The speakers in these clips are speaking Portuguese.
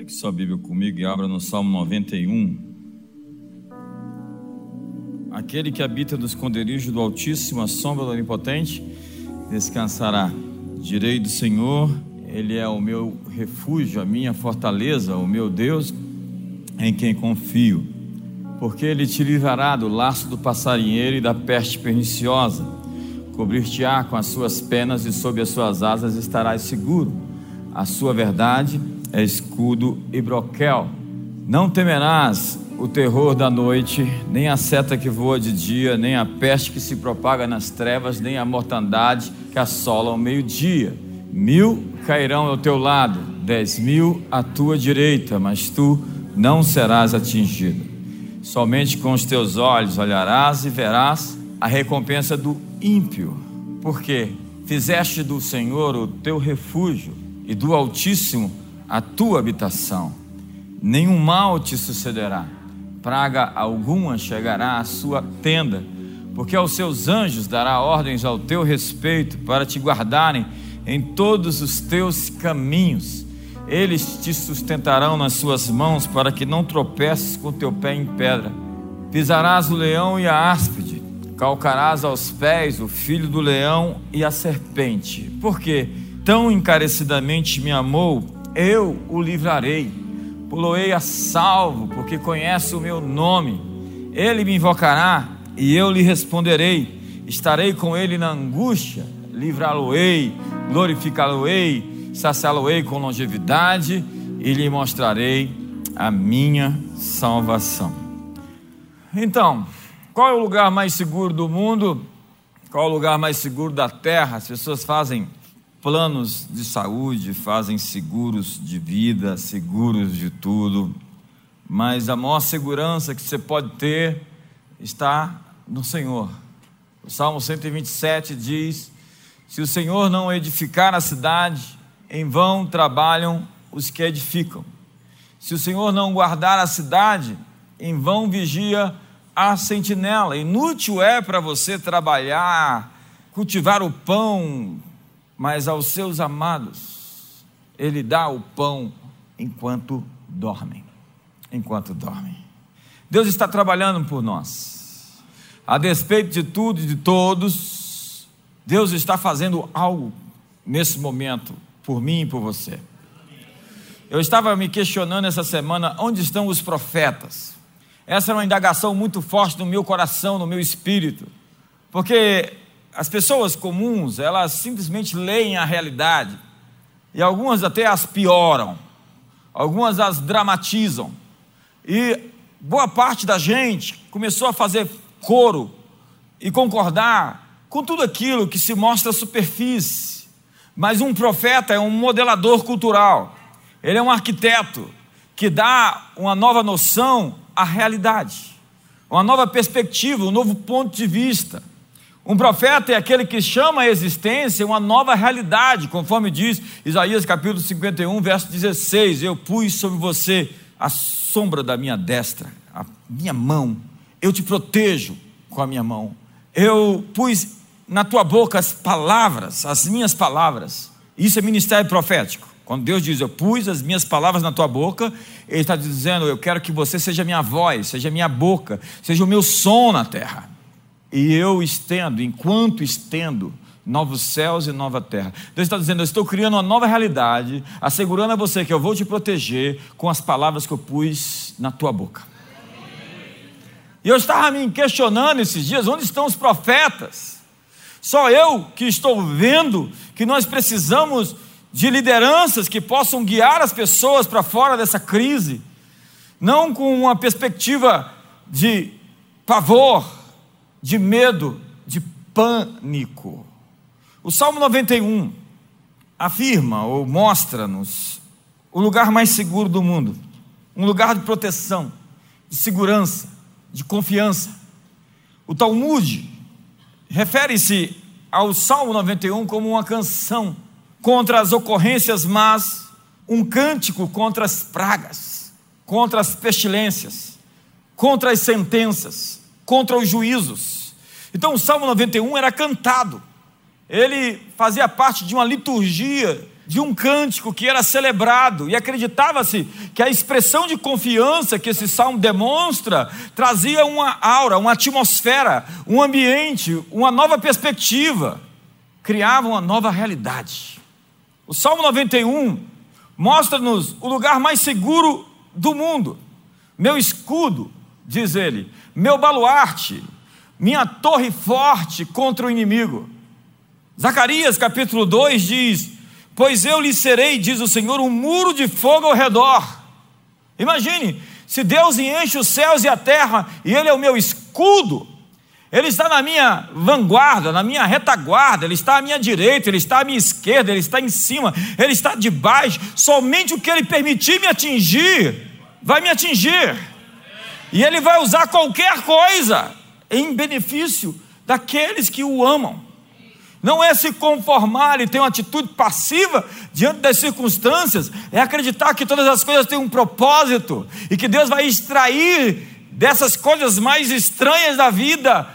Pegue sua Bíblia comigo e abra no Salmo 91. Aquele que habita no esconderijo do Altíssimo, a sombra do Onipotente, descansará. Direi do Senhor, Ele é o meu refúgio, a minha fortaleza, o meu Deus, em quem confio. Porque Ele te livrará do laço do passarinheiro e da peste perniciosa. Cobrir-te-á com as suas penas e sob as suas asas estarás seguro. A sua verdade é escudo e broquel. Não temerás o terror da noite, nem a seta que voa de dia, nem a peste que se propaga nas trevas, nem a mortandade que assola ao meio-dia. Mil cairão ao teu lado, dez mil à tua direita, mas tu não serás atingido. Somente com os teus olhos olharás e verás a recompensa do ímpio, porque fizeste do Senhor o teu refúgio e do Altíssimo a tua habitação. Nenhum mal te sucederá, praga alguma chegará à sua tenda, porque aos seus anjos dará ordens ao teu respeito para te guardarem em todos os teus caminhos. Eles te sustentarão nas suas mãos para que não tropeces com teu pé em pedra. Pisarás o leão e a áspide, calcarás aos pés o filho do leão e a serpente. Porque tão encarecidamente me amou, eu o livrarei. Puloei a salvo, porque conhece o meu nome. Ele me invocará e eu lhe responderei. Estarei com ele na angústia, livrá-lo-ei, glorificá-lo-ei, saciá-lo-ei com longevidade e lhe mostrarei a minha salvação. Então, qual é o lugar mais seguro do mundo? Qual é o lugar mais seguro da terra? As pessoas fazem planos de saúde, fazem seguros de vida, seguros de tudo, mas a maior segurança que você pode ter está no Senhor. O Salmo 127 diz: Se o Senhor não edificar a cidade, em vão trabalham os que edificam. Se o Senhor não guardar a cidade, em vão vigia a sentinela. Inútil é para você trabalhar, cultivar o pão, mas aos seus amados ele dá o pão enquanto dormem. Enquanto dormem. Deus está trabalhando por nós. A despeito de tudo e de todos, Deus está fazendo algo nesse momento por mim e por você. Eu estava me questionando essa semana onde estão os profetas. Essa é uma indagação muito forte no meu coração, no meu espírito, porque as pessoas comuns, elas simplesmente leem a realidade, e algumas até as pioram, algumas as dramatizam, e boa parte da gente começou a fazer coro e concordar com tudo aquilo que se mostra superfície. Mas um profeta é um modelador cultural, ele é um arquiteto que dá uma nova noção à realidade, uma nova perspectiva, um novo ponto de vista. Um profeta é aquele que chama à existência uma nova realidade, conforme diz Isaías capítulo 51, verso 16: Eu pus sobre você a sombra da minha destra, a minha mão, eu te protejo com a minha mão, eu pus na tua boca as palavras, as minhas palavras. Isso é ministério profético. Quando Deus diz, eu pus as minhas palavras na tua boca, Ele está dizendo, eu quero que você seja minha voz, seja minha boca, seja o meu som na terra. E eu estendo, enquanto estendo, novos céus e nova terra. Deus está dizendo: Eu estou criando uma nova realidade, assegurando a você que eu vou te proteger com as palavras que eu pus na tua boca. E eu estava me questionando esses dias: onde estão os profetas? Só eu que estou vendo que nós precisamos de lideranças que possam guiar as pessoas para fora dessa crise, não com uma perspectiva de pavor, de medo, de pânico. O Salmo 91 afirma ou mostra-nos o lugar mais seguro do mundo, um lugar de proteção, de segurança, de confiança. O Talmud refere-se ao Salmo 91 como uma canção contra as ocorrências más, um cântico contra as pragas, contra as pestilências, contra as sentenças, contra os juízos. Então o Salmo 91 era cantado. Ele fazia parte de uma liturgia de um cântico que era celebrado, e acreditava-se que a expressão de confiança que esse salmo demonstra trazia uma aura, uma atmosfera, um ambiente, uma nova perspectiva, criava uma nova realidade. O Salmo 91 mostra-nos o lugar mais seguro do mundo, meu escudo, diz ele, meu baluarte, minha torre forte contra o inimigo. Zacarias capítulo 2 diz: Pois eu lhe serei, diz o Senhor, um muro de fogo ao redor. Imagine, se Deus enche os céus e a terra e Ele é o meu escudo, Ele está na minha vanguarda, na minha retaguarda, Ele está à minha direita, Ele está à minha esquerda, Ele está em cima, Ele está debaixo, somente o que Ele permitir me atingir, vai me atingir, e Ele vai usar qualquer coisa em benefício daqueles que o amam. Não é se conformar e ter uma atitude passiva diante das circunstâncias, é acreditar que todas as coisas têm um propósito e que Deus vai extrair dessas coisas mais estranhas da vida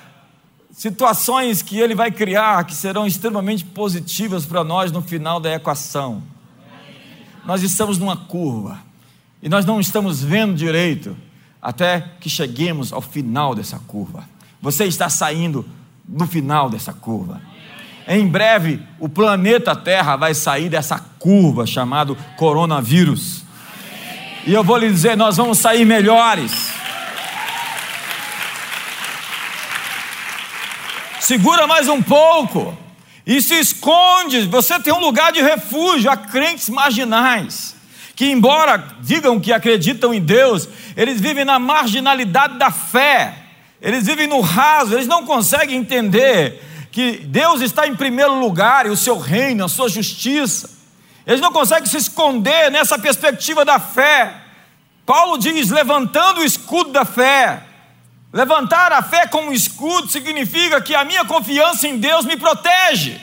situações que Ele vai criar que serão extremamente positivas para nós no final da equação. Nós estamos numa curva e nós não estamos vendo direito até que cheguemos ao final dessa curva. Você está saindo no final dessa curva. Em breve, o planeta Terra vai sair dessa curva chamada coronavírus. E eu vou lhe dizer: nós vamos sair melhores. Segura mais um pouco e se esconde. Você tem um lugar de refúgio a crentes marginais, que, embora digam que acreditam em Deus, eles vivem na marginalidade da fé, eles vivem no raso, eles não conseguem entender que Deus está em primeiro lugar e o seu reino, a sua justiça. Eles não conseguem se esconder nessa perspectiva da fé. Paulo diz: levantando o escudo da fé. Levantar a fé como escudo significa que a minha confiança em Deus me protege,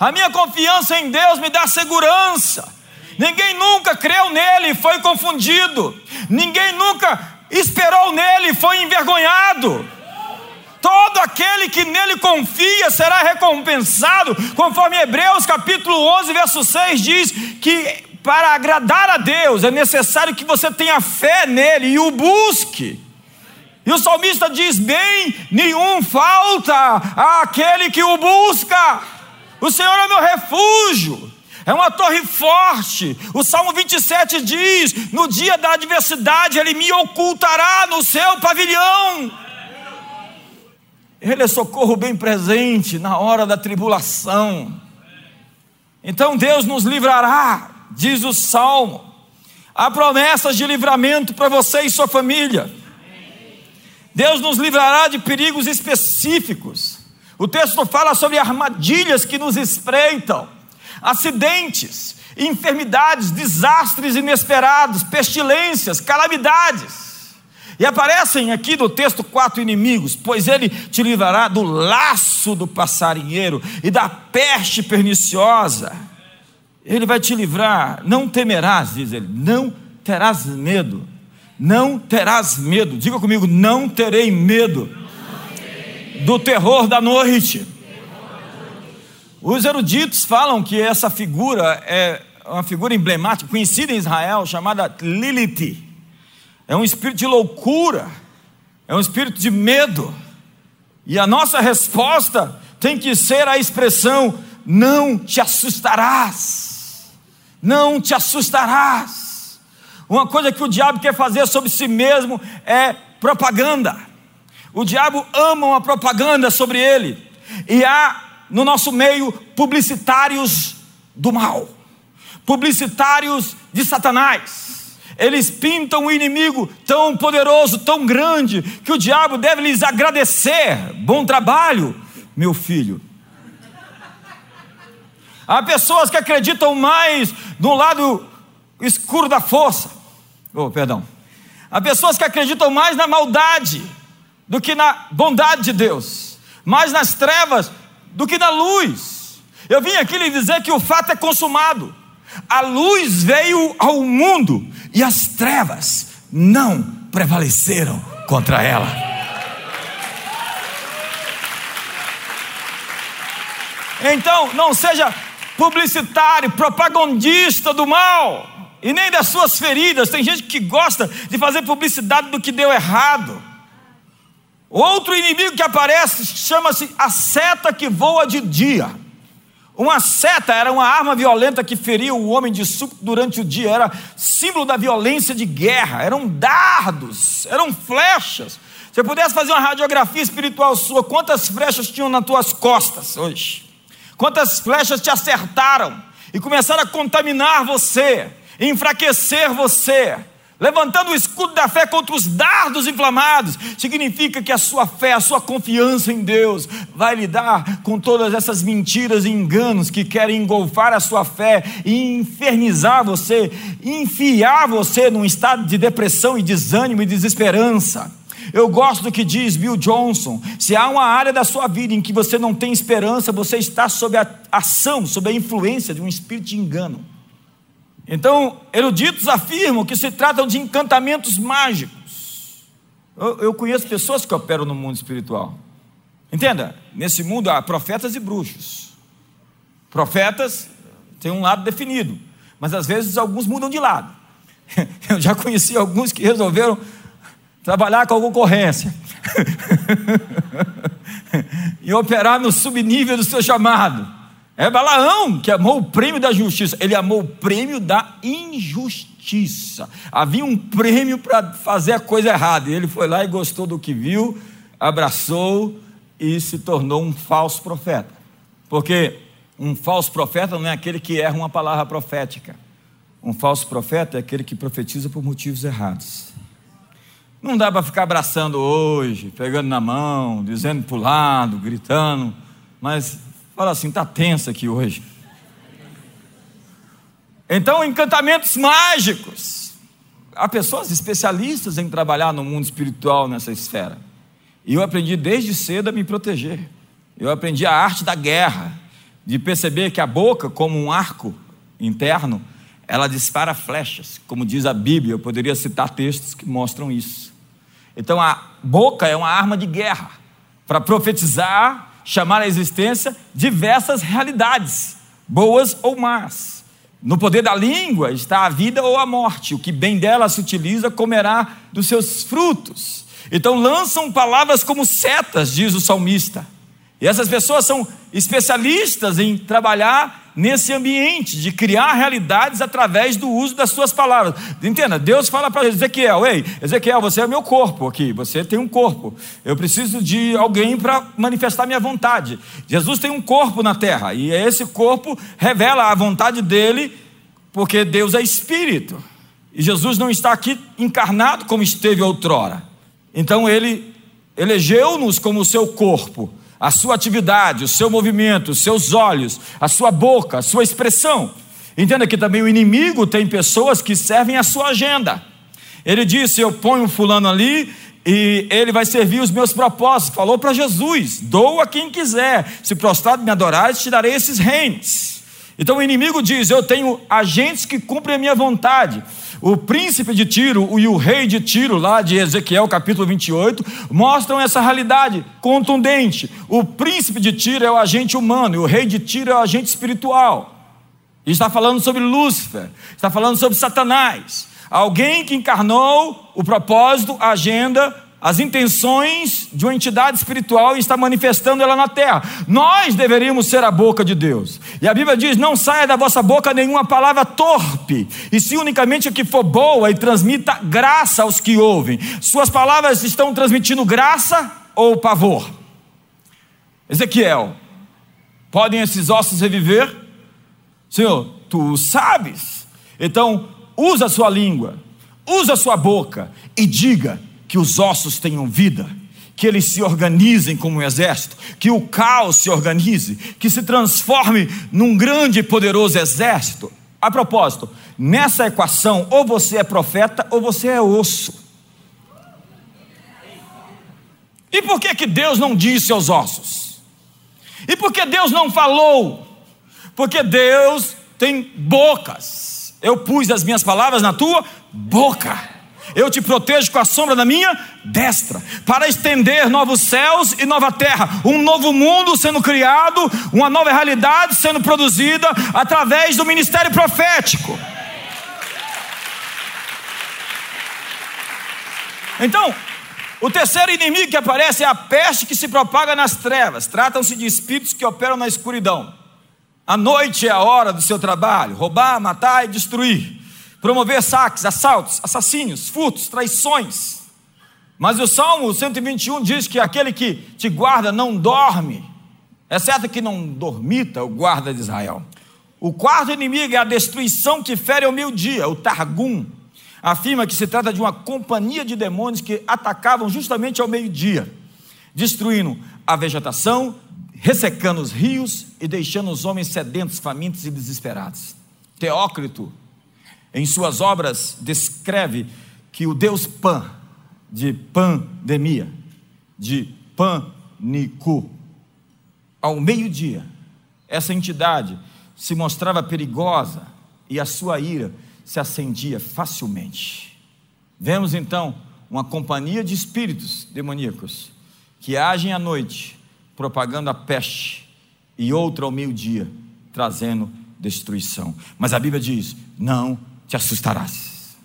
a minha confiança em Deus me dá segurança. Ninguém nunca creu nele e foi confundido, ninguém nunca esperou nele e foi envergonhado. Todo aquele que nele confia será recompensado, conforme Hebreus capítulo 11, verso 6 diz que para agradar a Deus é necessário que você tenha fé nele e o busque. E o salmista diz: bem nenhum falta àquele que o busca. O Senhor é meu refúgio, é uma torre forte. O Salmo 27 diz: no dia da adversidade, Ele me ocultará no seu pavilhão. Ele é socorro bem presente na hora da tribulação. Então Deus nos livrará, diz o Salmo. Há promessas de livramento para você e sua família. Deus nos livrará de perigos específicos. O texto fala sobre armadilhas que nos espreitam, acidentes, enfermidades, desastres inesperados, pestilências, calamidades. E aparecem aqui no texto quatro inimigos: pois ele te livrará do laço do passarinheiro e da peste perniciosa. Ele vai te livrar, não temerás, diz ele, não terás medo. Não terás medo. Diga comigo, não terei medo do terror da noite. Os eruditos falam que essa figura é uma figura emblemática, conhecida em Israel, chamada Lilith é um espírito de loucura, é um espírito de medo. E a nossa resposta tem que ser a expressão: não te assustarás, não te assustarás. Uma coisa que o diabo quer fazer sobre si mesmo é propaganda. O diabo ama uma propaganda sobre ele. E há no nosso meio publicitários do mal, publicitários de Satanás eles pintam o inimigo tão poderoso, tão grande, que o diabo deve lhes agradecer. Bom trabalho, meu filho. Há pessoas que acreditam mais no lado escuro da força. Oh, perdão. Há pessoas que acreditam mais na maldade do que na bondade de Deus, mais nas trevas do que na luz. Eu vim aqui lhe dizer que o fato é consumado. A luz veio ao mundo e as trevas não prevaleceram contra ela. Então, não seja publicitário, propagandista do mal, e nem das suas feridas. Tem gente que gosta de fazer publicidade do que deu errado. Outro inimigo que aparece chama-se a seta que voa de dia. Uma seta era uma arma violenta que feria o homem de súbito durante o dia, era símbolo da violência de guerra, eram dardos, eram flechas. Se eu pudesse fazer uma radiografia espiritual sua, quantas flechas tinham nas tuas costas hoje? Quantas flechas te acertaram e começaram a contaminar você, enfraquecer você? Levantando o escudo da fé contra os dardos inflamados, significa que a sua fé, a sua confiança em Deus vai lidar com todas essas mentiras e enganos que querem engolfar a sua fé e infernizar você, enfiar você num estado de depressão e desânimo e desesperança. Eu gosto do que diz Bill Johnson: se há uma área da sua vida em que você não tem esperança, você está sob a ação, sob a influência de um espírito de engano. Então, eruditos afirmam que se tratam de encantamentos mágicos. Eu, eu conheço pessoas que operam no mundo espiritual. Entenda, nesse mundo há profetas e bruxos. Profetas têm um lado definido, mas às vezes alguns mudam de lado. Eu já conheci alguns que resolveram trabalhar com a concorrência e operar no subnível do seu chamado. É Balaão que amou o prêmio da justiça, ele amou o prêmio da injustiça. Havia um prêmio para fazer a coisa errada, e ele foi lá e gostou do que viu, abraçou e se tornou um falso profeta. Porque um falso profeta não é aquele que erra uma palavra profética. Um falso profeta é aquele que profetiza por motivos errados. Não dá para ficar abraçando hoje, pegando na mão, dizendo para o lado, gritando, mas Fala assim, está tenso aqui hoje. Então, encantamentos mágicos. Há pessoas especialistas em trabalhar no mundo espiritual nessa esfera. E eu aprendi desde cedo a me proteger. Eu aprendi a arte da guerra, de perceber que a boca, como um arco interno, ela dispara flechas, como diz a Bíblia. Eu poderia citar textos que mostram isso. Então, a boca é uma arma de guerra para profetizar chamar à existência diversas realidades, boas ou más. No poder da língua está a vida ou a morte, o que bem dela se utiliza comerá dos seus frutos. Então lançam palavras como setas, diz o salmista. E essas pessoas são especialistas em trabalhar nesse ambiente de criar realidades através do uso das suas palavras. Entenda, Deus fala para Ezequiel: Ei, Ezequiel, você é meu corpo aqui, você tem um corpo. Eu preciso de alguém para manifestar minha vontade. Jesus tem um corpo na terra e esse corpo revela a vontade dele, porque Deus é espírito. E Jesus não está aqui encarnado como esteve outrora. Então ele elegeu-nos como seu corpo a sua atividade, o seu movimento, os seus olhos, a sua boca, a sua expressão. Entenda que também o inimigo tem pessoas que servem a sua agenda. Ele disse: Eu ponho fulano ali e ele vai servir os meus propósitos. Falou para Jesus: Dou a quem quiser, se prostrado me adorares, te darei esses reinos. Então o inimigo diz: Eu tenho agentes que cumprem a minha vontade. O príncipe de Tiro e o rei de Tiro, lá de Ezequiel capítulo 28, mostram essa realidade contundente. O príncipe de Tiro é o agente humano e o rei de Tiro é o agente espiritual. E está falando sobre Lúcifer, está falando sobre Satanás. Alguém que encarnou o propósito, a agenda as intenções de uma entidade espiritual e está manifestando ela na terra. Nós deveríamos ser a boca de Deus. E a Bíblia diz: não saia da vossa boca nenhuma palavra torpe, e se unicamente o que for boa e transmita graça aos que ouvem. Suas palavras estão transmitindo graça ou pavor? Ezequiel, podem esses ossos reviver? Senhor, tu sabes. Então, usa a sua língua, usa a sua boca e diga que os ossos tenham vida, que eles se organizem como um exército, que o caos se organize, que se transforme num grande e poderoso exército. A propósito, nessa equação, ou você é profeta ou você é osso. E por que, que Deus não disse aos ossos? E por que Deus não falou? Porque Deus tem bocas. Eu pus as minhas palavras na tua boca. Eu te protejo com a sombra da minha destra, para estender novos céus e nova terra, um novo mundo sendo criado, uma nova realidade sendo produzida através do ministério profético. Então, o terceiro inimigo que aparece é a peste que se propaga nas trevas. Tratam-se de espíritos que operam na escuridão. A noite é a hora do seu trabalho: roubar, matar e destruir, promover saques, assaltos, assassínios, furtos, traições. Mas o Salmo 121 diz que aquele que te guarda não dorme, é certo que não dormita o guarda de Israel. O quarto inimigo é a destruição que fere ao meio-dia, o Targum. Afirma que se trata de uma companhia de demônios que atacavam justamente ao meio-dia, destruindo a vegetação, ressecando os rios e deixando os homens sedentos, famintos e desesperados. Teócrito, em suas obras, descreve que o Deus Pan, de pandemia, de pânico, ao meio-dia, essa entidade se mostrava perigosa e a sua ira se acendia facilmente. Vemos então uma companhia de espíritos demoníacos que agem à noite propagando a peste, e outra ao meio-dia, trazendo destruição. Mas a Bíblia diz: não te assustarás.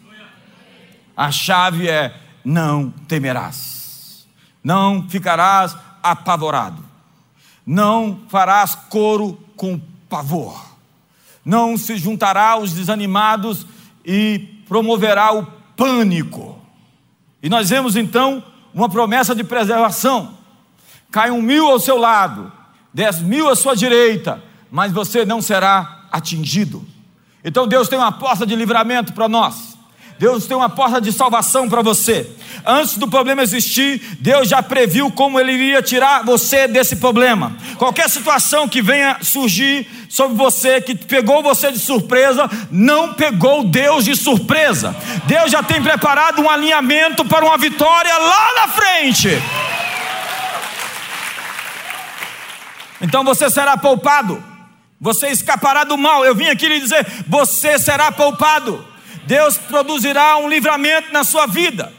A chave é: não temerás, não ficarás apavorado, não farás coro com pavor, não se juntará aos desanimados e promoverá o pânico. E nós vemos então uma promessa de preservação Cai um mil ao seu lado, dez mil à sua direita, mas você não será atingido. Então Deus tem uma porta de livramento para nós. Deus tem uma porta de salvação para você. Antes do problema existir, Deus já previu como Ele iria tirar você desse problema. Qualquer situação que venha surgir sobre você, que pegou você de surpresa, não pegou Deus de surpresa. Deus já tem preparado um alinhamento para uma vitória lá na frente. Então você será poupado, você escapará do mal. Eu vim aqui lhe dizer: você será poupado. Deus produzirá um livramento na sua vida.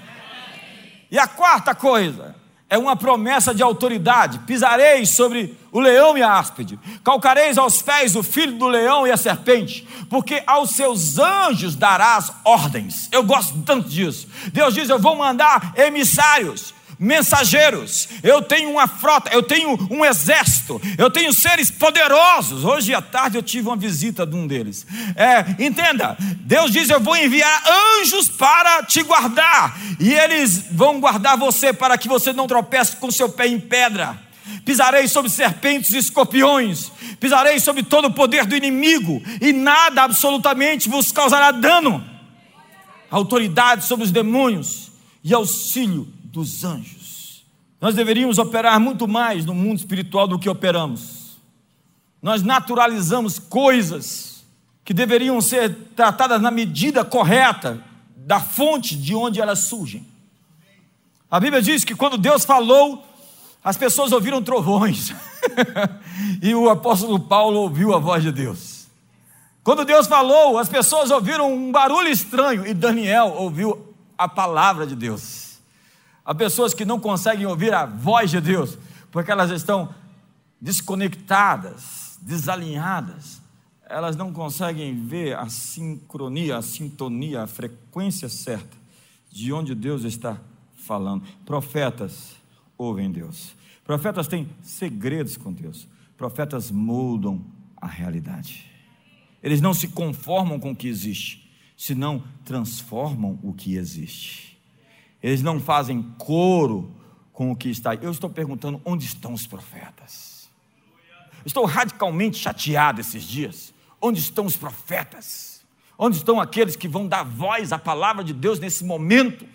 E a quarta coisa é uma promessa de autoridade: pisareis sobre o leão e a áspide, calcareis aos pés o filho do leão e a serpente, porque aos seus anjos darás ordens. Eu gosto tanto disso. Deus diz: Eu vou mandar emissários mensageiros, eu tenho uma frota, eu tenho um exército, eu tenho seres poderosos. Hoje à tarde eu tive uma visita de um deles. É, entenda, Deus diz: Eu vou enviar anjos para te guardar, e eles vão guardar você para que você não tropece com seu pé em pedra. Pisarei sobre serpentes e escorpiões, pisarei sobre todo o poder do inimigo, e nada absolutamente vos causará dano. Autoridade sobre os demônios e auxílio dos anjos. Nós deveríamos operar muito mais no mundo espiritual do que operamos. Nós naturalizamos coisas que deveriam ser tratadas na medida correta da fonte de onde elas surgem. A Bíblia diz que quando Deus falou, as pessoas ouviram trovões. e o apóstolo Paulo ouviu a voz de Deus. Quando Deus falou, as pessoas ouviram um barulho estranho e Daniel ouviu a palavra de Deus. Há pessoas que não conseguem ouvir a voz de Deus, porque elas estão desconectadas, desalinhadas. Elas não conseguem ver a sincronia, a sintonia, a frequência certa de onde Deus está falando. Profetas ouvem Deus. Profetas têm segredos com Deus. Profetas moldam a realidade. Eles não se conformam com o que existe, senão transformam o que existe. Eles não fazem coro com o que está. Eu estou perguntando onde estão os profetas. Estou radicalmente chateado esses dias. Onde estão os profetas? Onde estão aqueles que vão dar voz à palavra de Deus nesse momento?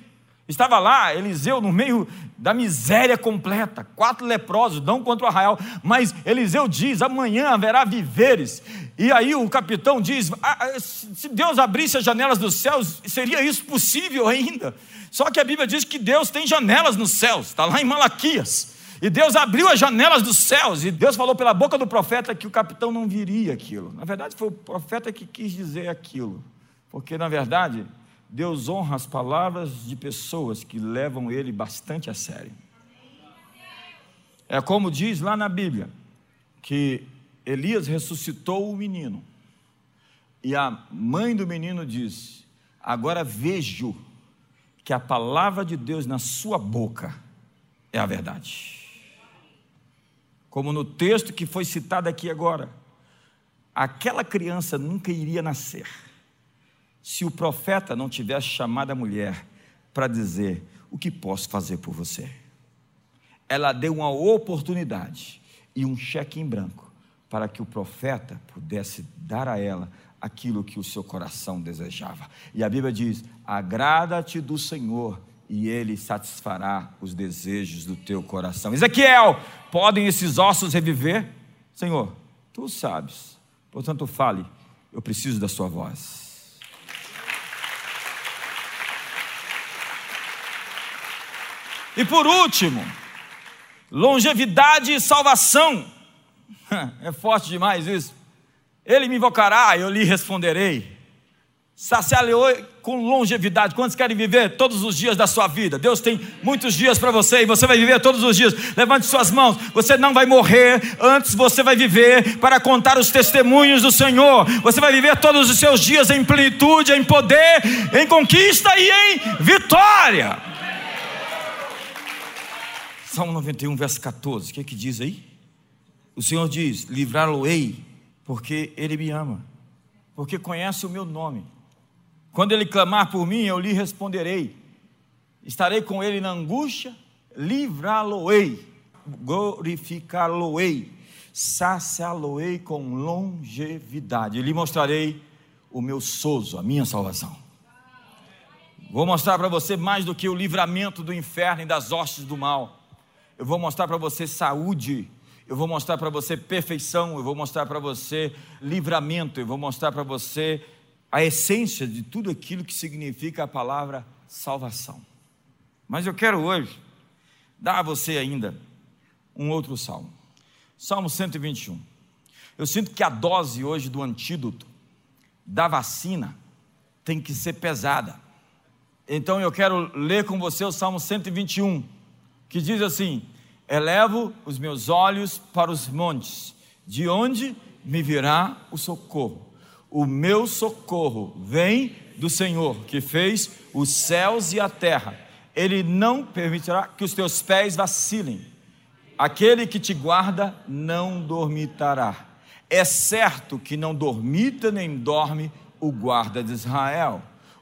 Estava lá Eliseu no meio da miséria completa, quatro leprosos, não contra o arraial, mas Eliseu diz: amanhã haverá viveres. E aí o capitão diz: ah, ah, se Deus abrisse as janelas dos céus, seria isso possível ainda? Só que a Bíblia diz que Deus tem janelas nos céus, está lá em Malaquias. E Deus abriu as janelas dos céus, e Deus falou pela boca do profeta que o capitão não viria aquilo. Na verdade, foi o profeta que quis dizer aquilo, porque na verdade Deus honra as palavras de pessoas que levam ele bastante a sério. É como diz lá na Bíblia, que Elias ressuscitou o menino. E a mãe do menino disse: Agora vejo que a palavra de Deus na sua boca é a verdade. Como no texto que foi citado aqui agora, aquela criança nunca iria nascer se o profeta não tivesse chamado a mulher para dizer: O que posso fazer por você? Ela deu uma oportunidade e um cheque em branco para que o profeta pudesse dar a ela aquilo que o seu coração desejava. E a Bíblia diz: agrada-te do Senhor e ele satisfará os desejos do teu coração. Ezequiel, podem esses ossos reviver? Senhor, tu sabes. Portanto, fale, eu preciso da sua voz. E por último, longevidade e salvação. É forte demais isso. Ele me invocará, eu lhe responderei. Sacialeou com longevidade. Quantos querem viver todos os dias da sua vida? Deus tem muitos dias para você e você vai viver todos os dias. Levante suas mãos. Você não vai morrer, antes você vai viver para contar os testemunhos do Senhor. Você vai viver todos os seus dias em plenitude, em poder, em conquista e em vitória. Salmo 91, verso 14, o que é que diz aí? O Senhor diz: Livrá-lo-ei, porque Ele me ama, porque conhece o meu nome. Quando Ele clamar por mim, eu lhe responderei. Estarei com Ele na angústia, livrá-lo-ei, glorificá-lo-ei, saciá-lo-ei com longevidade. Lhe mostrarei o meu sozo, a minha salvação. Vou mostrar para você mais do que o livramento do inferno e das hostes do mal eu vou mostrar para você saúde, eu vou mostrar para você perfeição, eu vou mostrar para você livramento, eu vou mostrar para você a essência de tudo aquilo que significa a palavra salvação. Mas eu quero hoje dar a você ainda um outro salmo. Salmo 121. Eu sinto que a dose hoje do antídoto, da vacina, tem que ser pesada. Então eu quero ler com você o Salmo 121 que diz assim: Elevo os meus olhos para os montes, de onde me virá o socorro? O meu socorro vem do Senhor, que fez os céus e a terra. Ele não permitirá que os teus pés vacilem. Aquele que te guarda não dormitará. É certo que não dormita nem dorme o guarda de Israel.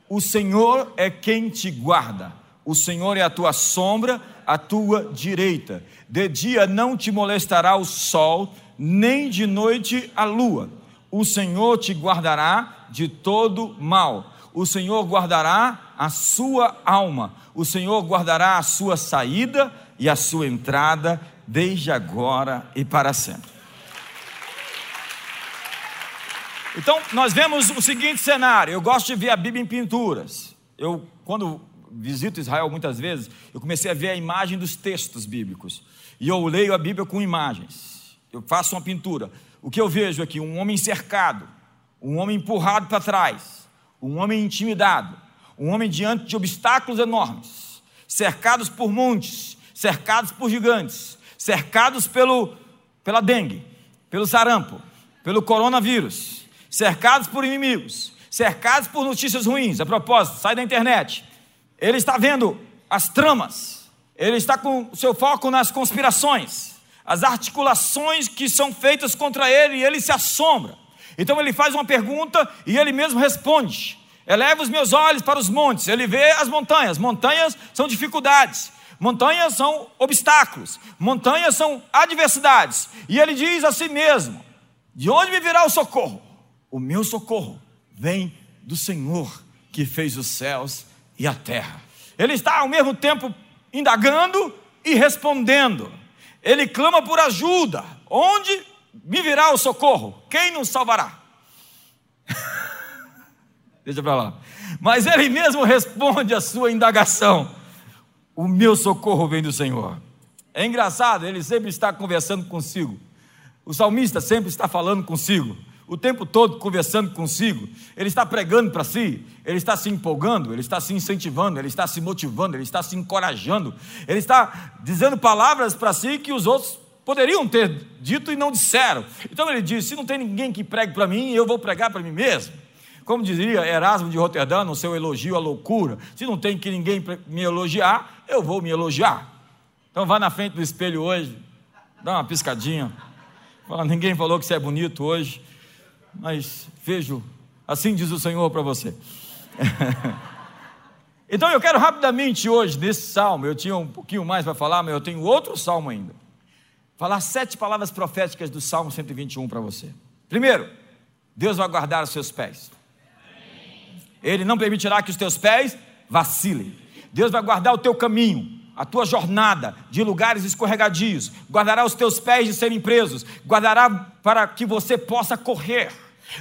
O Senhor é quem te guarda. O Senhor é a tua sombra à tua direita. De dia não te molestará o sol, nem de noite a lua. O Senhor te guardará de todo mal. O Senhor guardará a sua alma. O Senhor guardará a sua saída e a sua entrada, desde agora e para sempre. Então, nós vemos o seguinte cenário. Eu gosto de ver a Bíblia em pinturas. Eu, quando visito Israel muitas vezes, eu comecei a ver a imagem dos textos bíblicos. E eu leio a Bíblia com imagens. Eu faço uma pintura. O que eu vejo aqui? Um homem cercado, um homem empurrado para trás, um homem intimidado, um homem diante de obstáculos enormes, cercados por montes, cercados por gigantes, cercados pelo, pela dengue, pelo sarampo, pelo coronavírus, cercados por inimigos, cercados por notícias ruins. A propósito, sai da internet. Ele está vendo as tramas, ele está com o seu foco nas conspirações, as articulações que são feitas contra ele e ele se assombra. Então ele faz uma pergunta e ele mesmo responde: Eleva os meus olhos para os montes. Ele vê as montanhas. Montanhas são dificuldades, montanhas são obstáculos, montanhas são adversidades. E ele diz a si mesmo: De onde me virá o socorro? O meu socorro vem do Senhor que fez os céus e a terra. Ele está ao mesmo tempo indagando e respondendo. Ele clama por ajuda. Onde me virá o socorro? Quem nos salvará? Deixa para lá. Mas ele mesmo responde a sua indagação: O meu socorro vem do Senhor. É engraçado, ele sempre está conversando consigo. O salmista sempre está falando consigo. O tempo todo conversando consigo, ele está pregando para si, ele está se empolgando, ele está se incentivando, ele está se motivando, ele está se encorajando, ele está dizendo palavras para si que os outros poderiam ter dito e não disseram. Então ele diz: se não tem ninguém que pregue para mim, eu vou pregar para mim mesmo. Como dizia Erasmo de Roterdã no seu elogio à loucura: se não tem que ninguém me elogiar, eu vou me elogiar. Então vá na frente do espelho hoje, dá uma piscadinha. Fala, ninguém falou que você é bonito hoje, mas vejo, assim diz o Senhor para você. então eu quero rapidamente hoje, nesse salmo, eu tinha um pouquinho mais para falar, mas eu tenho outro salmo ainda. Falar sete palavras proféticas do Salmo 121 para você. Primeiro, Deus vai guardar os seus pés. Ele não permitirá que os teus pés vacilem. Deus vai guardar o teu caminho a tua jornada de lugares escorregadios, guardará os teus pés de serem presos, guardará para que você possa correr,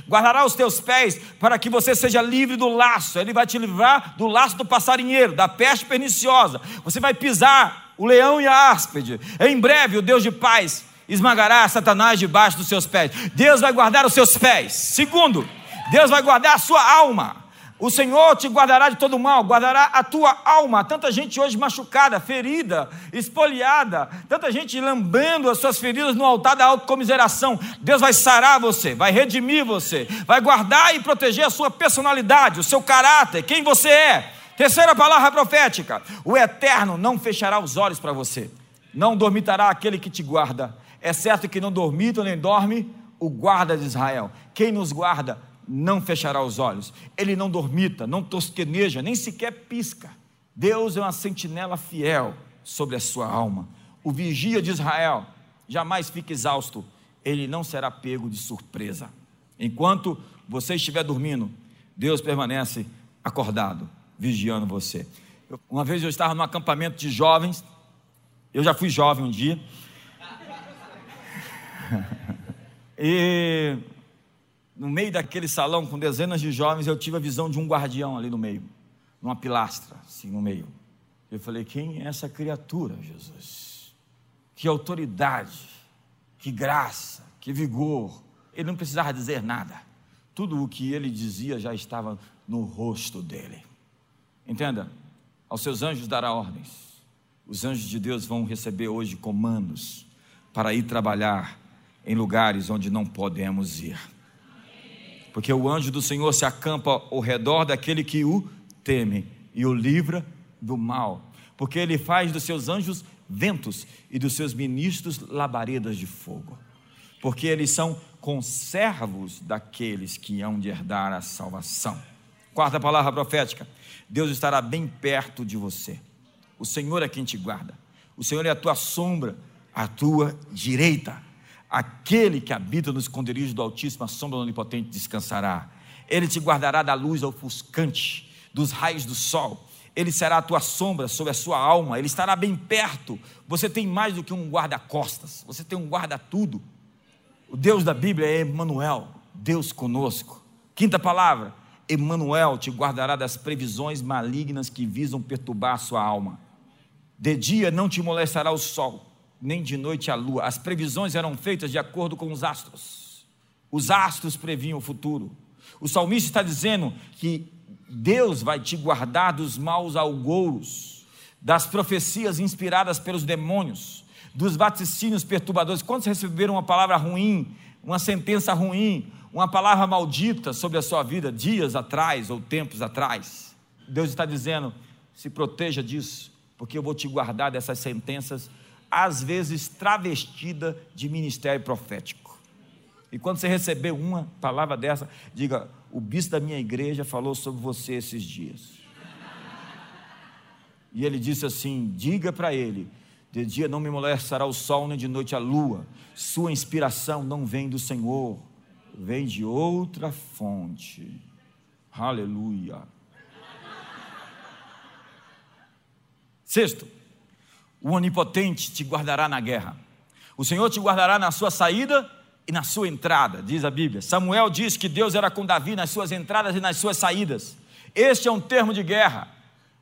guardará os teus pés para que você seja livre do laço, ele vai te livrar do laço do passarinheiro, da peste perniciosa, você vai pisar o leão e a áspide, em breve o Deus de paz esmagará Satanás debaixo dos seus pés, Deus vai guardar os seus pés, segundo, Deus vai guardar a sua alma, o Senhor te guardará de todo mal, guardará a tua alma. Tanta gente hoje machucada, ferida, espoliada, tanta gente lambendo as suas feridas no altar da autocomiseração. Deus vai sarar você, vai redimir você, vai guardar e proteger a sua personalidade, o seu caráter, quem você é. Terceira palavra profética: o eterno não fechará os olhos para você, não dormitará aquele que te guarda. É certo que não dormita nem dorme o guarda de Israel. Quem nos guarda? Não fechará os olhos, ele não dormita, não tosqueneja, nem sequer pisca. Deus é uma sentinela fiel sobre a sua alma. O vigia de Israel jamais fica exausto, ele não será pego de surpresa. Enquanto você estiver dormindo, Deus permanece acordado, vigiando você. Uma vez eu estava num acampamento de jovens, eu já fui jovem um dia, e no meio daquele salão com dezenas de jovens, eu tive a visão de um guardião ali no meio, numa pilastra, assim no meio. Eu falei: quem é essa criatura, Jesus? Que autoridade, que graça, que vigor. Ele não precisava dizer nada. Tudo o que ele dizia já estava no rosto dele. Entenda? Aos seus anjos dará ordens. Os anjos de Deus vão receber hoje comandos para ir trabalhar em lugares onde não podemos ir porque o anjo do Senhor se acampa ao redor daquele que o teme e o livra do mal, porque ele faz dos seus anjos ventos e dos seus ministros labaredas de fogo, porque eles são conservos daqueles que hão de herdar a salvação. Quarta palavra profética: Deus estará bem perto de você. O Senhor é quem te guarda. O Senhor é a tua sombra, a tua direita. Aquele que habita no esconderijo do Altíssimo, a sombra do Onipotente descansará. Ele te guardará da luz ofuscante, dos raios do sol. Ele será a tua sombra sobre a sua alma. Ele estará bem perto. Você tem mais do que um guarda-costas. Você tem um guarda-tudo. O Deus da Bíblia é Emmanuel, Deus conosco. Quinta palavra: Emmanuel te guardará das previsões malignas que visam perturbar a sua alma. De dia não te molestará o sol nem de noite a lua. As previsões eram feitas de acordo com os astros. Os astros previam o futuro. O salmista está dizendo que Deus vai te guardar dos maus algouros, das profecias inspiradas pelos demônios, dos vaticínios perturbadores. Quantos receberam uma palavra ruim, uma sentença ruim, uma palavra maldita sobre a sua vida dias atrás ou tempos atrás? Deus está dizendo: se proteja disso, porque eu vou te guardar dessas sentenças às vezes travestida de ministério profético. E quando você receber uma palavra dessa, diga: o bispo da minha igreja falou sobre você esses dias. E ele disse assim: diga para ele, de dia não me molestará o sol, nem de noite a lua. Sua inspiração não vem do Senhor, vem de outra fonte. Aleluia. Sexto, o Onipotente te guardará na guerra. O Senhor te guardará na sua saída e na sua entrada, diz a Bíblia. Samuel diz que Deus era com Davi nas suas entradas e nas suas saídas. Este é um termo de guerra,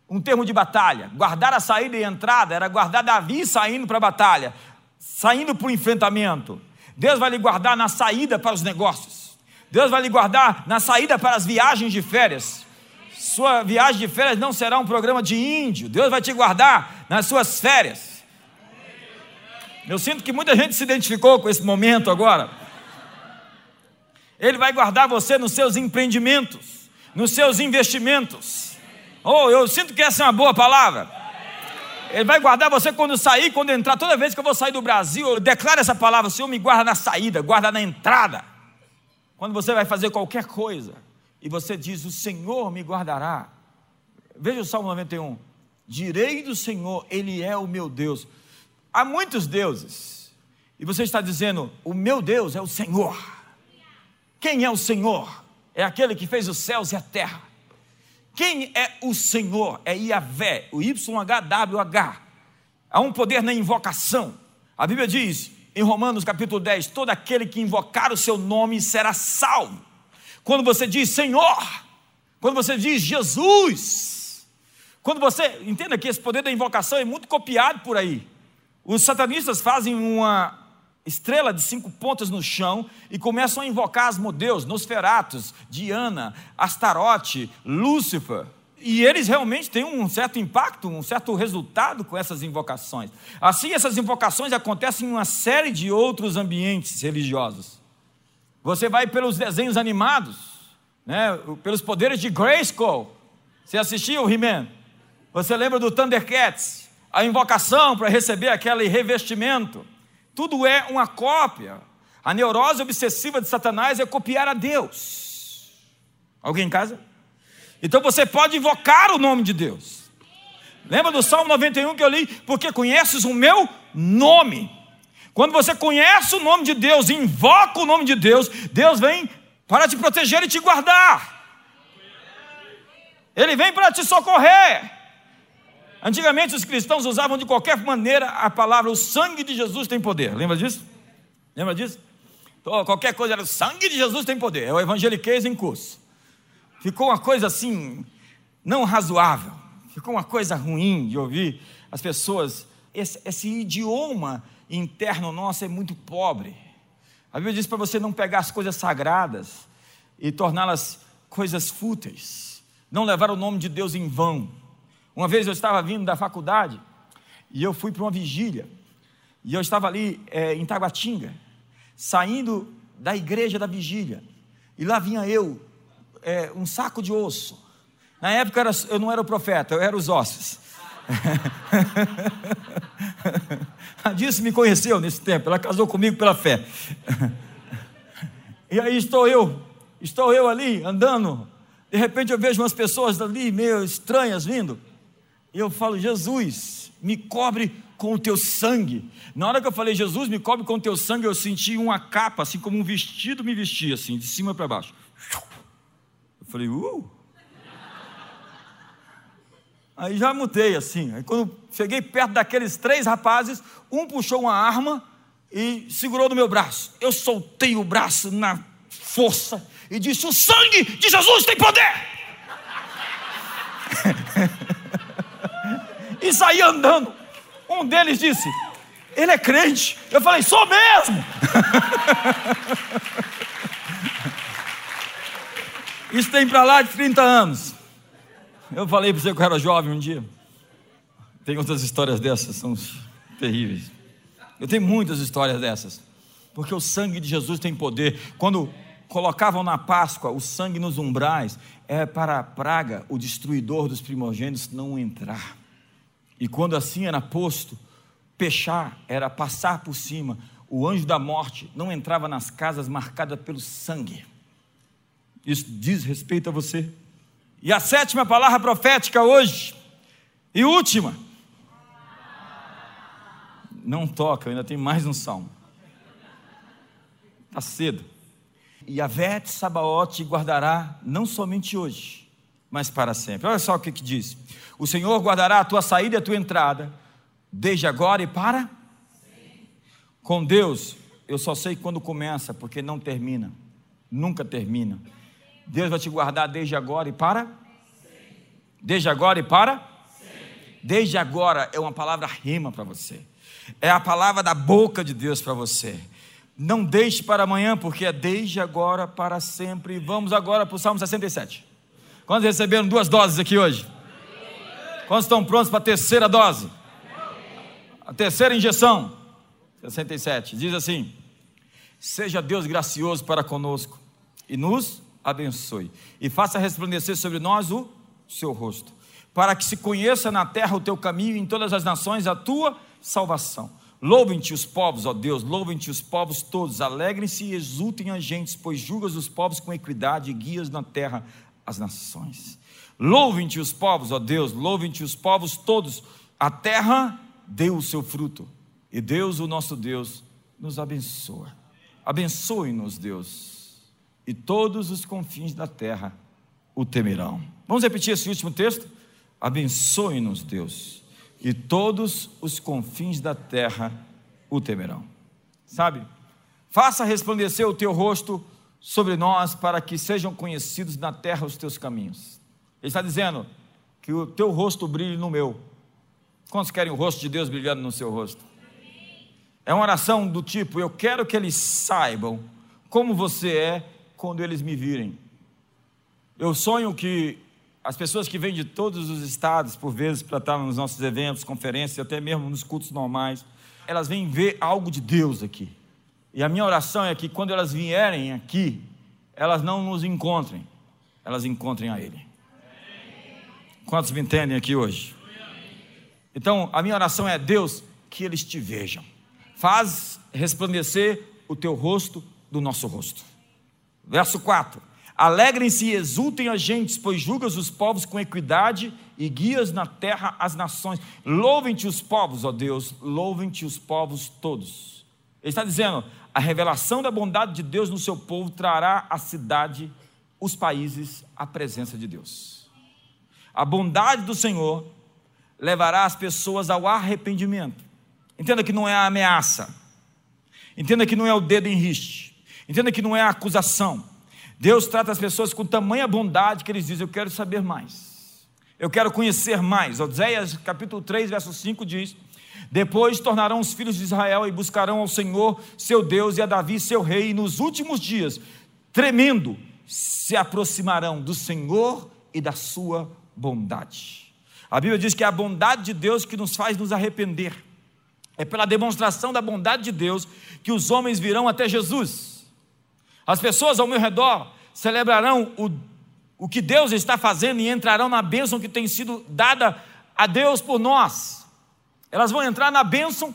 um termo de batalha. Guardar a saída e a entrada era guardar Davi saindo para a batalha, saindo para o enfrentamento. Deus vai lhe guardar na saída para os negócios. Deus vai lhe guardar na saída para as viagens de férias. Sua viagem de férias não será um programa de índio. Deus vai te guardar nas suas férias. Eu sinto que muita gente se identificou com esse momento agora. Ele vai guardar você nos seus empreendimentos, nos seus investimentos. Oh, eu sinto que essa é uma boa palavra. Ele vai guardar você quando sair, quando entrar. Toda vez que eu vou sair do Brasil, eu declaro essa palavra: Senhor, me guarda na saída, guarda na entrada. Quando você vai fazer qualquer coisa e você diz: O Senhor me guardará. Veja o Salmo 91. Direi do Senhor, Ele é o meu Deus. Há muitos deuses, e você está dizendo: O meu Deus é o Senhor. Quem é o Senhor? É aquele que fez os céus e a terra. Quem é o Senhor? É Iavé, o YHWH. Há um poder na invocação. A Bíblia diz em Romanos capítulo 10: todo aquele que invocar o seu nome será salvo. Quando você diz Senhor, quando você diz Jesus, quando você. Entenda que esse poder da invocação é muito copiado por aí. Os satanistas fazem uma estrela de cinco pontas no chão e começam a invocar as modeus, Nosferatus, Diana, Astarote, Lúcifer. E eles realmente têm um certo impacto, um certo resultado com essas invocações. Assim, essas invocações acontecem em uma série de outros ambientes religiosos. Você vai pelos desenhos animados, né, pelos poderes de Grayskull. Você assistiu o He-Man? Você lembra do Thundercats? A invocação para receber aquele revestimento. Tudo é uma cópia. A neurose obsessiva de Satanás é copiar a Deus. Alguém em casa? Então você pode invocar o nome de Deus. Lembra do Salmo 91 que eu li? Porque conheces o meu nome. Quando você conhece o nome de Deus, invoca o nome de Deus, Deus vem para te proteger e te guardar. Ele vem para te socorrer. Antigamente os cristãos usavam de qualquer maneira a palavra o sangue de Jesus tem poder. Lembra disso? Lembra disso? Então, qualquer coisa era o sangue de Jesus tem poder. É o evangeliquez em curso. Ficou uma coisa assim, não razoável. Ficou uma coisa ruim de ouvir as pessoas. Esse, esse idioma interno nosso é muito pobre. A Bíblia diz para você não pegar as coisas sagradas e torná-las coisas fúteis. Não levar o nome de Deus em vão. Uma vez eu estava vindo da faculdade e eu fui para uma vigília. E eu estava ali é, em Taguatinga, saindo da igreja da vigília. E lá vinha eu, é, um saco de osso. Na época eu não era o profeta, eu era os ossos. a Disse me conheceu nesse tempo, ela casou comigo pela fé. e aí estou eu, estou eu ali andando. De repente eu vejo umas pessoas ali meio estranhas vindo. E eu falo, Jesus, me cobre com o teu sangue. Na hora que eu falei, Jesus, me cobre com o teu sangue, eu senti uma capa, assim como um vestido me vestia, assim, de cima para baixo. Eu falei, uh! Aí já mudei assim. Aí quando cheguei perto daqueles três rapazes, um puxou uma arma e segurou no meu braço. Eu soltei o braço na força e disse: O sangue de Jesus tem poder! e saí andando. Um deles disse: Ele é crente. Eu falei: Sou mesmo. Isso tem para lá de 30 anos. Eu falei para você que eu era jovem um dia. Tem outras histórias dessas, são terríveis. Eu tenho muitas histórias dessas. Porque o sangue de Jesus tem poder. Quando colocavam na Páscoa o sangue nos umbrais, é para a praga, o destruidor dos primogênitos, não entrar. E quando assim era posto, pechar era passar por cima. O anjo da morte não entrava nas casas marcadas pelo sangue. Isso diz respeito a você. E a sétima palavra profética hoje, e última. Não toca, ainda tem mais um salmo. Está cedo. E a Vete Sabaote guardará não somente hoje, mas para sempre. Olha só o que, que diz: O Senhor guardará a tua saída e a tua entrada, desde agora e para. Com Deus, eu só sei quando começa, porque não termina, nunca termina. Deus vai te guardar desde agora e para. Desde agora e para. Desde agora é uma palavra rima para você, é a palavra da boca de Deus para você. Não deixe para amanhã, porque é desde agora para sempre. Vamos agora para o Salmo 67. Quantos receberam duas doses aqui hoje? Quantos estão prontos para a terceira dose? A terceira injeção. 67. Diz assim: Seja Deus gracioso para conosco e nos abençoe, e faça resplandecer sobre nós o seu rosto, para que se conheça na terra o teu caminho e em todas as nações a tua salvação. Louvem-te os povos, ó Deus, louvem-te os povos todos, alegrem-se e exultem as gentes, pois julgas os povos com equidade e guias na terra as nações. Louvem-te os povos, ó Deus, louvem-te os povos todos, a terra deu o seu fruto, e Deus, o nosso Deus, nos abençoa. Abençoe-nos, Deus, e todos os confins da terra o temerão. Vamos repetir esse último texto? Abençoe-nos, Deus e todos os confins da terra o temerão. Sabe? Faça resplandecer o teu rosto sobre nós, para que sejam conhecidos na terra os teus caminhos. Ele está dizendo que o teu rosto brilhe no meu. Quantos querem o rosto de Deus brilhando no seu rosto? É uma oração do tipo: Eu quero que eles saibam como você é quando eles me virem. Eu sonho que as pessoas que vêm de todos os estados, por vezes, para estar nos nossos eventos, conferências, até mesmo nos cultos normais, elas vêm ver algo de Deus aqui. E a minha oração é que quando elas vierem aqui, elas não nos encontrem, elas encontrem a Ele. Quantos me entendem aqui hoje? Então, a minha oração é: Deus, que eles te vejam. Faz resplandecer o teu rosto do nosso rosto. Verso 4. Alegrem-se e exultem as gentes, pois julgas os povos com equidade e guias na terra as nações. Louvem-te os povos, ó Deus, louvem-te os povos todos. Ele está dizendo: a revelação da bondade de Deus no seu povo trará à cidade, os países, a presença de Deus. A bondade do Senhor levará as pessoas ao arrependimento. Entenda que não é a ameaça. Entenda que não é o dedo em riste. Entenda que não é acusação. Deus trata as pessoas com tamanha bondade que eles dizem: Eu quero saber mais, eu quero conhecer mais. Oséias capítulo 3, verso 5 diz: Depois tornarão os filhos de Israel e buscarão ao Senhor seu Deus e a Davi seu rei, e nos últimos dias, tremendo, se aproximarão do Senhor e da sua bondade. A Bíblia diz que é a bondade de Deus que nos faz nos arrepender. É pela demonstração da bondade de Deus que os homens virão até Jesus. As pessoas ao meu redor celebrarão o, o que Deus está fazendo e entrarão na bênção que tem sido dada a Deus por nós. Elas vão entrar na bênção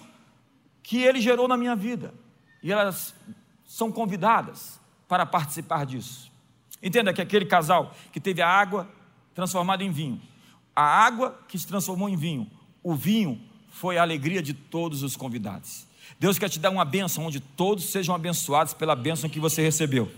que Ele gerou na minha vida. E elas são convidadas para participar disso. Entenda que aquele casal que teve a água transformada em vinho, a água que se transformou em vinho, o vinho foi a alegria de todos os convidados. Deus quer te dar uma bênção onde todos sejam abençoados pela bênção que você recebeu.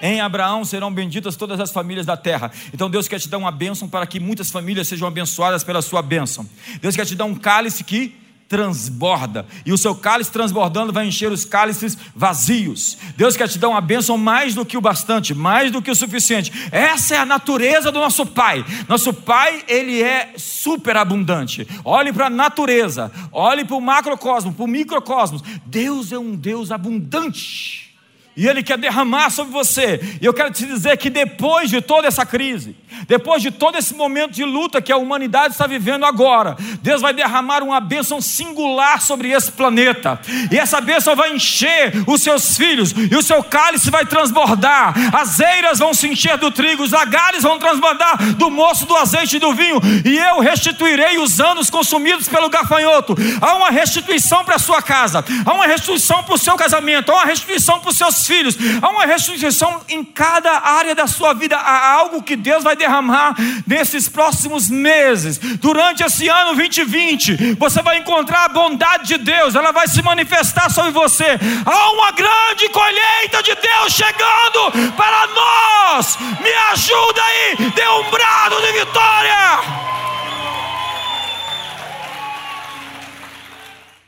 Em Abraão serão benditas todas as famílias da terra. Então Deus quer te dar uma bênção para que muitas famílias sejam abençoadas pela sua bênção. Deus quer te dar um cálice que transborda, e o seu cálice transbordando vai encher os cálices vazios. Deus quer te dar uma bênção mais do que o bastante, mais do que o suficiente. Essa é a natureza do nosso Pai. Nosso Pai, ele é super abundante. Olhe para a natureza, olhe para o macrocosmo, para o microcosmos. Deus é um Deus abundante. E Ele quer derramar sobre você. E eu quero te dizer que depois de toda essa crise, depois de todo esse momento de luta que a humanidade está vivendo agora, Deus vai derramar uma bênção singular sobre esse planeta. E essa bênção vai encher os seus filhos, e o seu cálice vai transbordar. As eiras vão se encher do trigo, os lagares vão transbordar do moço, do azeite e do vinho. E eu restituirei os anos consumidos pelo gafanhoto. Há uma restituição para a sua casa, há uma restituição para o seu casamento, há uma restituição para os seus filhos. Há uma restituição em cada área da sua vida. Há algo que Deus vai derramar nesses próximos meses. Durante esse ano 2020, você vai encontrar a bondade de Deus, ela vai se manifestar sobre você. Há uma grande colheita de Deus chegando para nós. Me ajuda aí, dê um brado de vitória.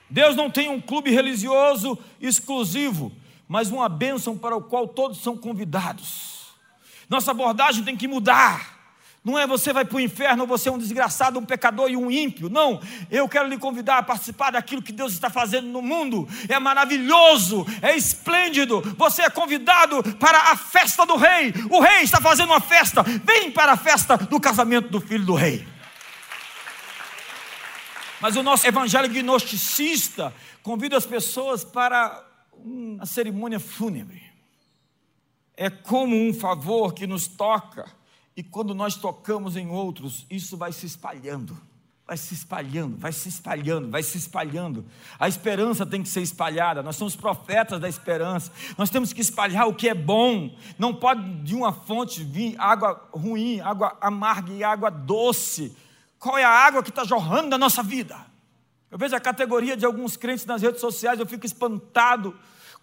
Deus não tem um clube religioso exclusivo mas uma bênção para o qual todos são convidados. Nossa abordagem tem que mudar. Não é você vai para o inferno, você é um desgraçado, um pecador e um ímpio. Não, eu quero lhe convidar a participar daquilo que Deus está fazendo no mundo. É maravilhoso, é esplêndido. Você é convidado para a festa do rei. O rei está fazendo uma festa. Vem para a festa do casamento do filho do rei. Mas o nosso evangelho gnosticista convida as pessoas para uma cerimônia fúnebre. É como um favor que nos toca e quando nós tocamos em outros, isso vai se espalhando, vai se espalhando, vai se espalhando, vai se espalhando. A esperança tem que ser espalhada. Nós somos profetas da esperança. Nós temos que espalhar o que é bom. Não pode de uma fonte vir água ruim, água amarga e água doce. Qual é a água que está jorrando da nossa vida? Eu vejo a categoria de alguns crentes nas redes sociais, eu fico espantado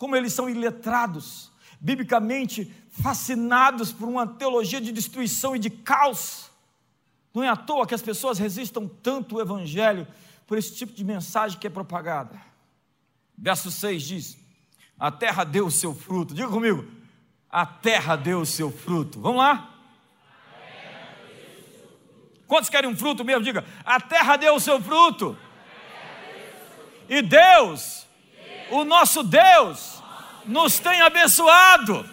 como eles são iletrados, biblicamente fascinados por uma teologia de destruição e de caos. Não é à toa que as pessoas resistam tanto o Evangelho por esse tipo de mensagem que é propagada. Verso 6 diz: A terra deu o seu fruto. Diga comigo: A terra deu o seu fruto. Vamos lá? Quantos querem um fruto mesmo? Diga: A terra deu o seu fruto. E Deus, o nosso Deus, nos tem abençoado.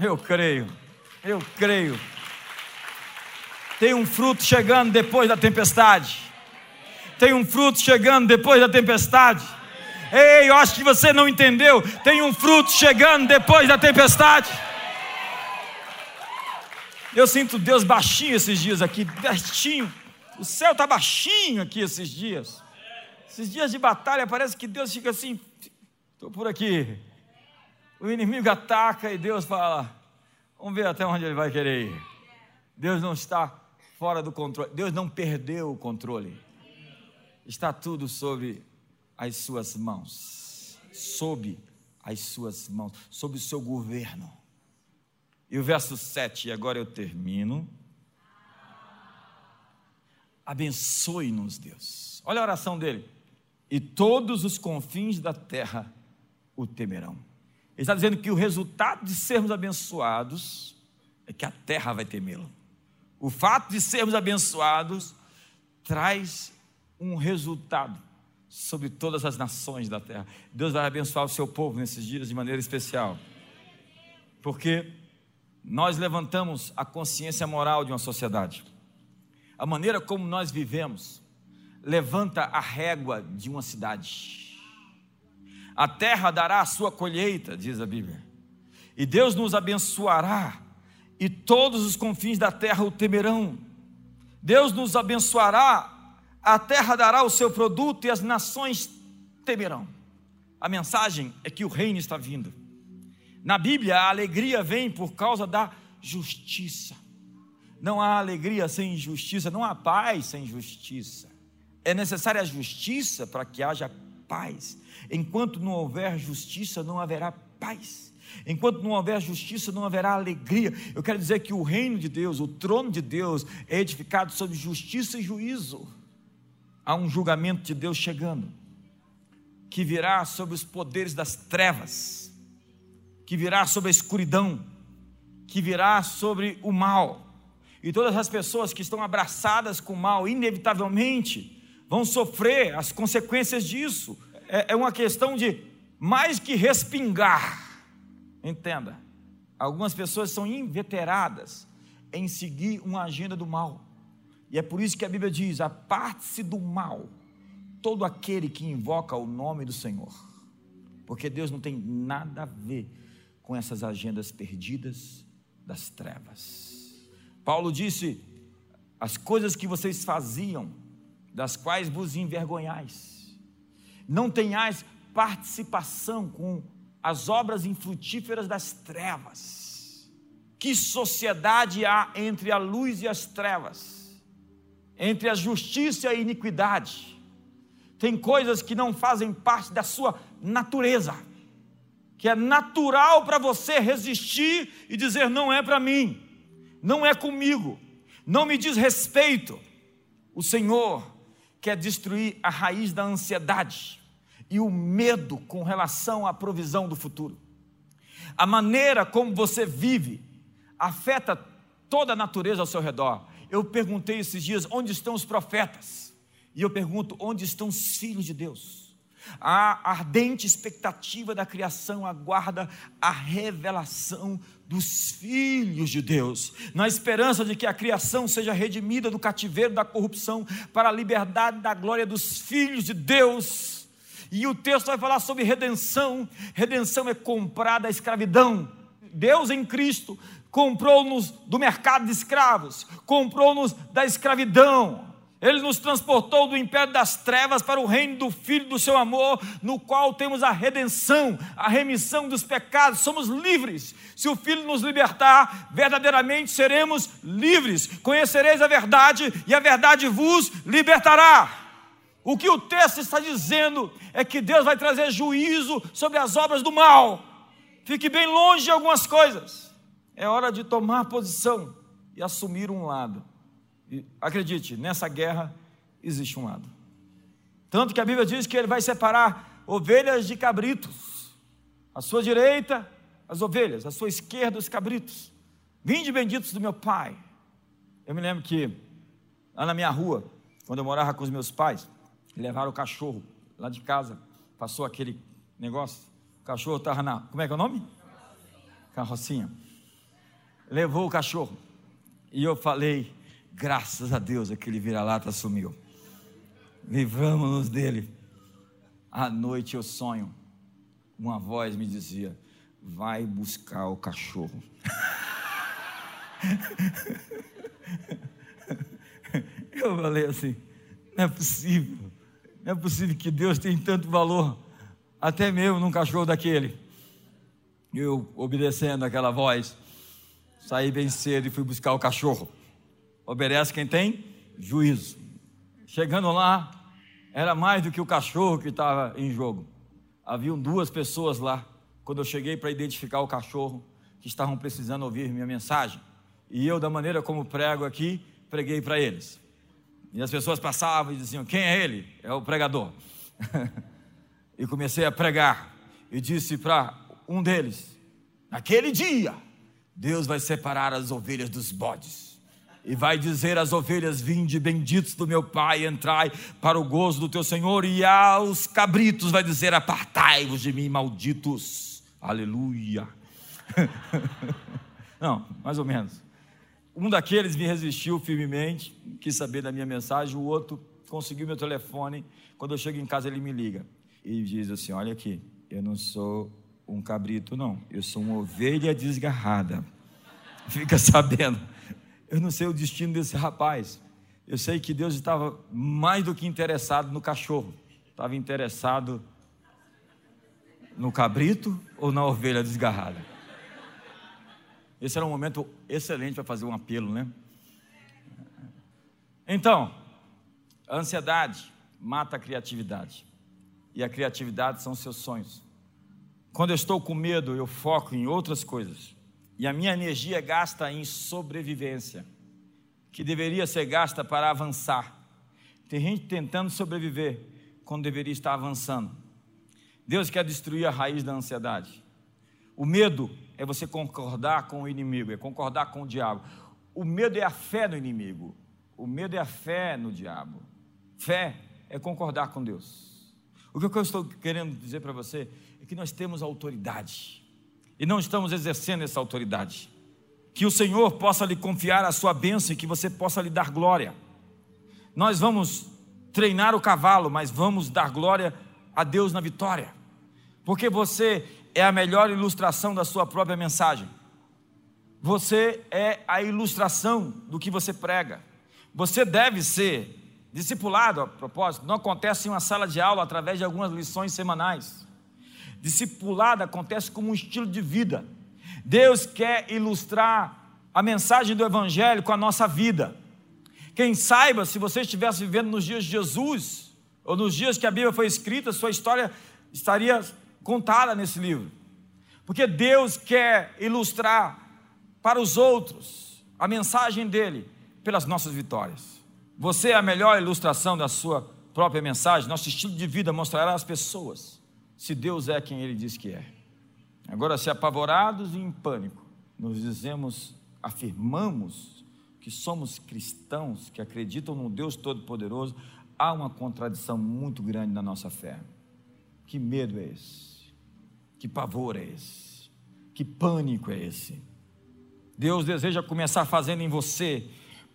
Eu creio, eu creio. Tem um fruto chegando depois da tempestade. Tem um fruto chegando depois da tempestade. Ei, eu acho que você não entendeu. Tem um fruto chegando depois da tempestade. Eu sinto Deus baixinho esses dias aqui, baixinho. O céu está baixinho aqui esses dias. Esses dias de batalha parece que Deus fica assim. Estou por aqui. O inimigo ataca e Deus fala: Vamos ver até onde ele vai querer ir. Deus não está fora do controle. Deus não perdeu o controle. Está tudo sob as suas mãos. Sob as suas mãos. Sob o seu governo. E o verso 7, e agora eu termino. Abençoe-nos, Deus. Olha a oração dele. E todos os confins da terra o temerão. Ele está dizendo que o resultado de sermos abençoados é que a terra vai temê-lo. O fato de sermos abençoados traz um resultado sobre todas as nações da terra. Deus vai abençoar o seu povo nesses dias de maneira especial. Porque nós levantamos a consciência moral de uma sociedade. A maneira como nós vivemos levanta a régua de uma cidade. A terra dará a sua colheita, diz a Bíblia. E Deus nos abençoará, e todos os confins da terra o temerão. Deus nos abençoará, a terra dará o seu produto e as nações temerão. A mensagem é que o reino está vindo. Na Bíblia, a alegria vem por causa da justiça. Não há alegria sem justiça, não há paz sem justiça. É necessária a justiça para que haja paz. Enquanto não houver justiça, não haverá paz. Enquanto não houver justiça, não haverá alegria. Eu quero dizer que o reino de Deus, o trono de Deus, é edificado sobre justiça e juízo. Há um julgamento de Deus chegando, que virá sobre os poderes das trevas, que virá sobre a escuridão, que virá sobre o mal. E todas as pessoas que estão abraçadas com o mal, inevitavelmente, vão sofrer as consequências disso. É, é uma questão de mais que respingar. Entenda, algumas pessoas são inveteradas em seguir uma agenda do mal. E é por isso que a Bíblia diz: aparte-se do mal, todo aquele que invoca o nome do Senhor. Porque Deus não tem nada a ver com essas agendas perdidas das trevas. Paulo disse: as coisas que vocês faziam das quais vos envergonhais. Não tenhais participação com as obras infrutíferas das trevas. Que sociedade há entre a luz e as trevas? Entre a justiça e a iniquidade? Tem coisas que não fazem parte da sua natureza, que é natural para você resistir e dizer: não é para mim, não é comigo, não me diz respeito. O Senhor quer destruir a raiz da ansiedade e o medo com relação à provisão do futuro. A maneira como você vive afeta toda a natureza ao seu redor. Eu perguntei esses dias onde estão os profetas, e eu pergunto onde estão os filhos de Deus. A ardente expectativa da criação aguarda a revelação dos filhos de Deus, na esperança de que a criação seja redimida do cativeiro da corrupção para a liberdade da glória dos filhos de Deus. E o texto vai falar sobre redenção. Redenção é comprar da escravidão. Deus em Cristo comprou-nos do mercado de escravos, comprou-nos da escravidão. Ele nos transportou do império das trevas para o reino do Filho do seu amor, no qual temos a redenção, a remissão dos pecados, somos livres. Se o Filho nos libertar, verdadeiramente seremos livres. Conhecereis a verdade e a verdade vos libertará. O que o texto está dizendo é que Deus vai trazer juízo sobre as obras do mal. Fique bem longe de algumas coisas. É hora de tomar posição e assumir um lado. E acredite, nessa guerra existe um lado. Tanto que a Bíblia diz que ele vai separar ovelhas de cabritos. À sua direita, as ovelhas, à sua esquerda, os cabritos. Vinde benditos do meu pai. Eu me lembro que lá na minha rua, quando eu morava com os meus pais, levaram o cachorro lá de casa, passou aquele negócio, o cachorro estava na. Como é que é o nome? Carrocinha. Levou o cachorro. E eu falei, Graças a Deus aquele vira-lata sumiu. Livramos-nos dele. À noite eu sonho. Uma voz me dizia: Vai buscar o cachorro. eu falei assim: Não é possível. Não é possível que Deus tenha tanto valor, até mesmo num cachorro daquele. Eu, obedecendo aquela voz, saí bem cedo e fui buscar o cachorro. Obedece quem tem juízo. Chegando lá, era mais do que o cachorro que estava em jogo. Haviam duas pessoas lá. Quando eu cheguei para identificar o cachorro, que estavam precisando ouvir minha mensagem. E eu, da maneira como prego aqui, preguei para eles. E as pessoas passavam e diziam: Quem é ele? É o pregador. e comecei a pregar. E disse para um deles: Naquele dia, Deus vai separar as ovelhas dos bodes e vai dizer às ovelhas: Vinde, benditos do meu Pai, entrai para o gozo do teu Senhor, e aos cabritos vai dizer: Apartai-vos de mim, malditos. Aleluia. Não, mais ou menos. Um daqueles me resistiu firmemente, quis saber da minha mensagem, o outro conseguiu meu telefone. Quando eu chego em casa, ele me liga e diz assim: Olha aqui, eu não sou um cabrito, não, eu sou uma ovelha desgarrada. Fica sabendo. Eu não sei o destino desse rapaz. Eu sei que Deus estava mais do que interessado no cachorro, estava interessado no cabrito ou na ovelha desgarrada. Esse era um momento excelente para fazer um apelo, né? Então, a ansiedade mata a criatividade. E a criatividade são seus sonhos. Quando eu estou com medo, eu foco em outras coisas. E a minha energia gasta em sobrevivência, que deveria ser gasta para avançar. Tem gente tentando sobreviver quando deveria estar avançando. Deus quer destruir a raiz da ansiedade. O medo é você concordar com o inimigo, é concordar com o diabo. O medo é a fé no inimigo. O medo é a fé no diabo. Fé é concordar com Deus. O que eu estou querendo dizer para você é que nós temos autoridade e não estamos exercendo essa autoridade. Que o Senhor possa lhe confiar a sua bênção e que você possa lhe dar glória. Nós vamos treinar o cavalo, mas vamos dar glória a Deus na vitória, porque você é a melhor ilustração da sua própria mensagem. Você é a ilustração do que você prega. Você deve ser discipulado, a propósito, não acontece em uma sala de aula através de algumas lições semanais. Discipulado acontece como um estilo de vida. Deus quer ilustrar a mensagem do Evangelho com a nossa vida. Quem saiba, se você estivesse vivendo nos dias de Jesus, ou nos dias que a Bíblia foi escrita, sua história estaria contada nesse livro. Porque Deus quer ilustrar para os outros a mensagem dele pelas nossas vitórias. Você é a melhor ilustração da sua própria mensagem, nosso estilo de vida mostrará às pessoas se Deus é quem ele diz que é. Agora, se apavorados e em pânico, nos dizemos afirmamos que somos cristãos, que acreditam no Deus Todo-Poderoso, há uma contradição muito grande na nossa fé. Que medo é esse? Que pavor é esse? Que pânico é esse? Deus deseja começar fazendo em você,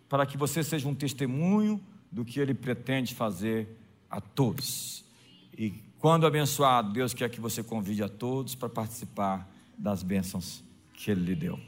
para que você seja um testemunho do que Ele pretende fazer a todos. E quando abençoado, Deus quer que você convide a todos para participar das bênçãos que Ele lhe deu.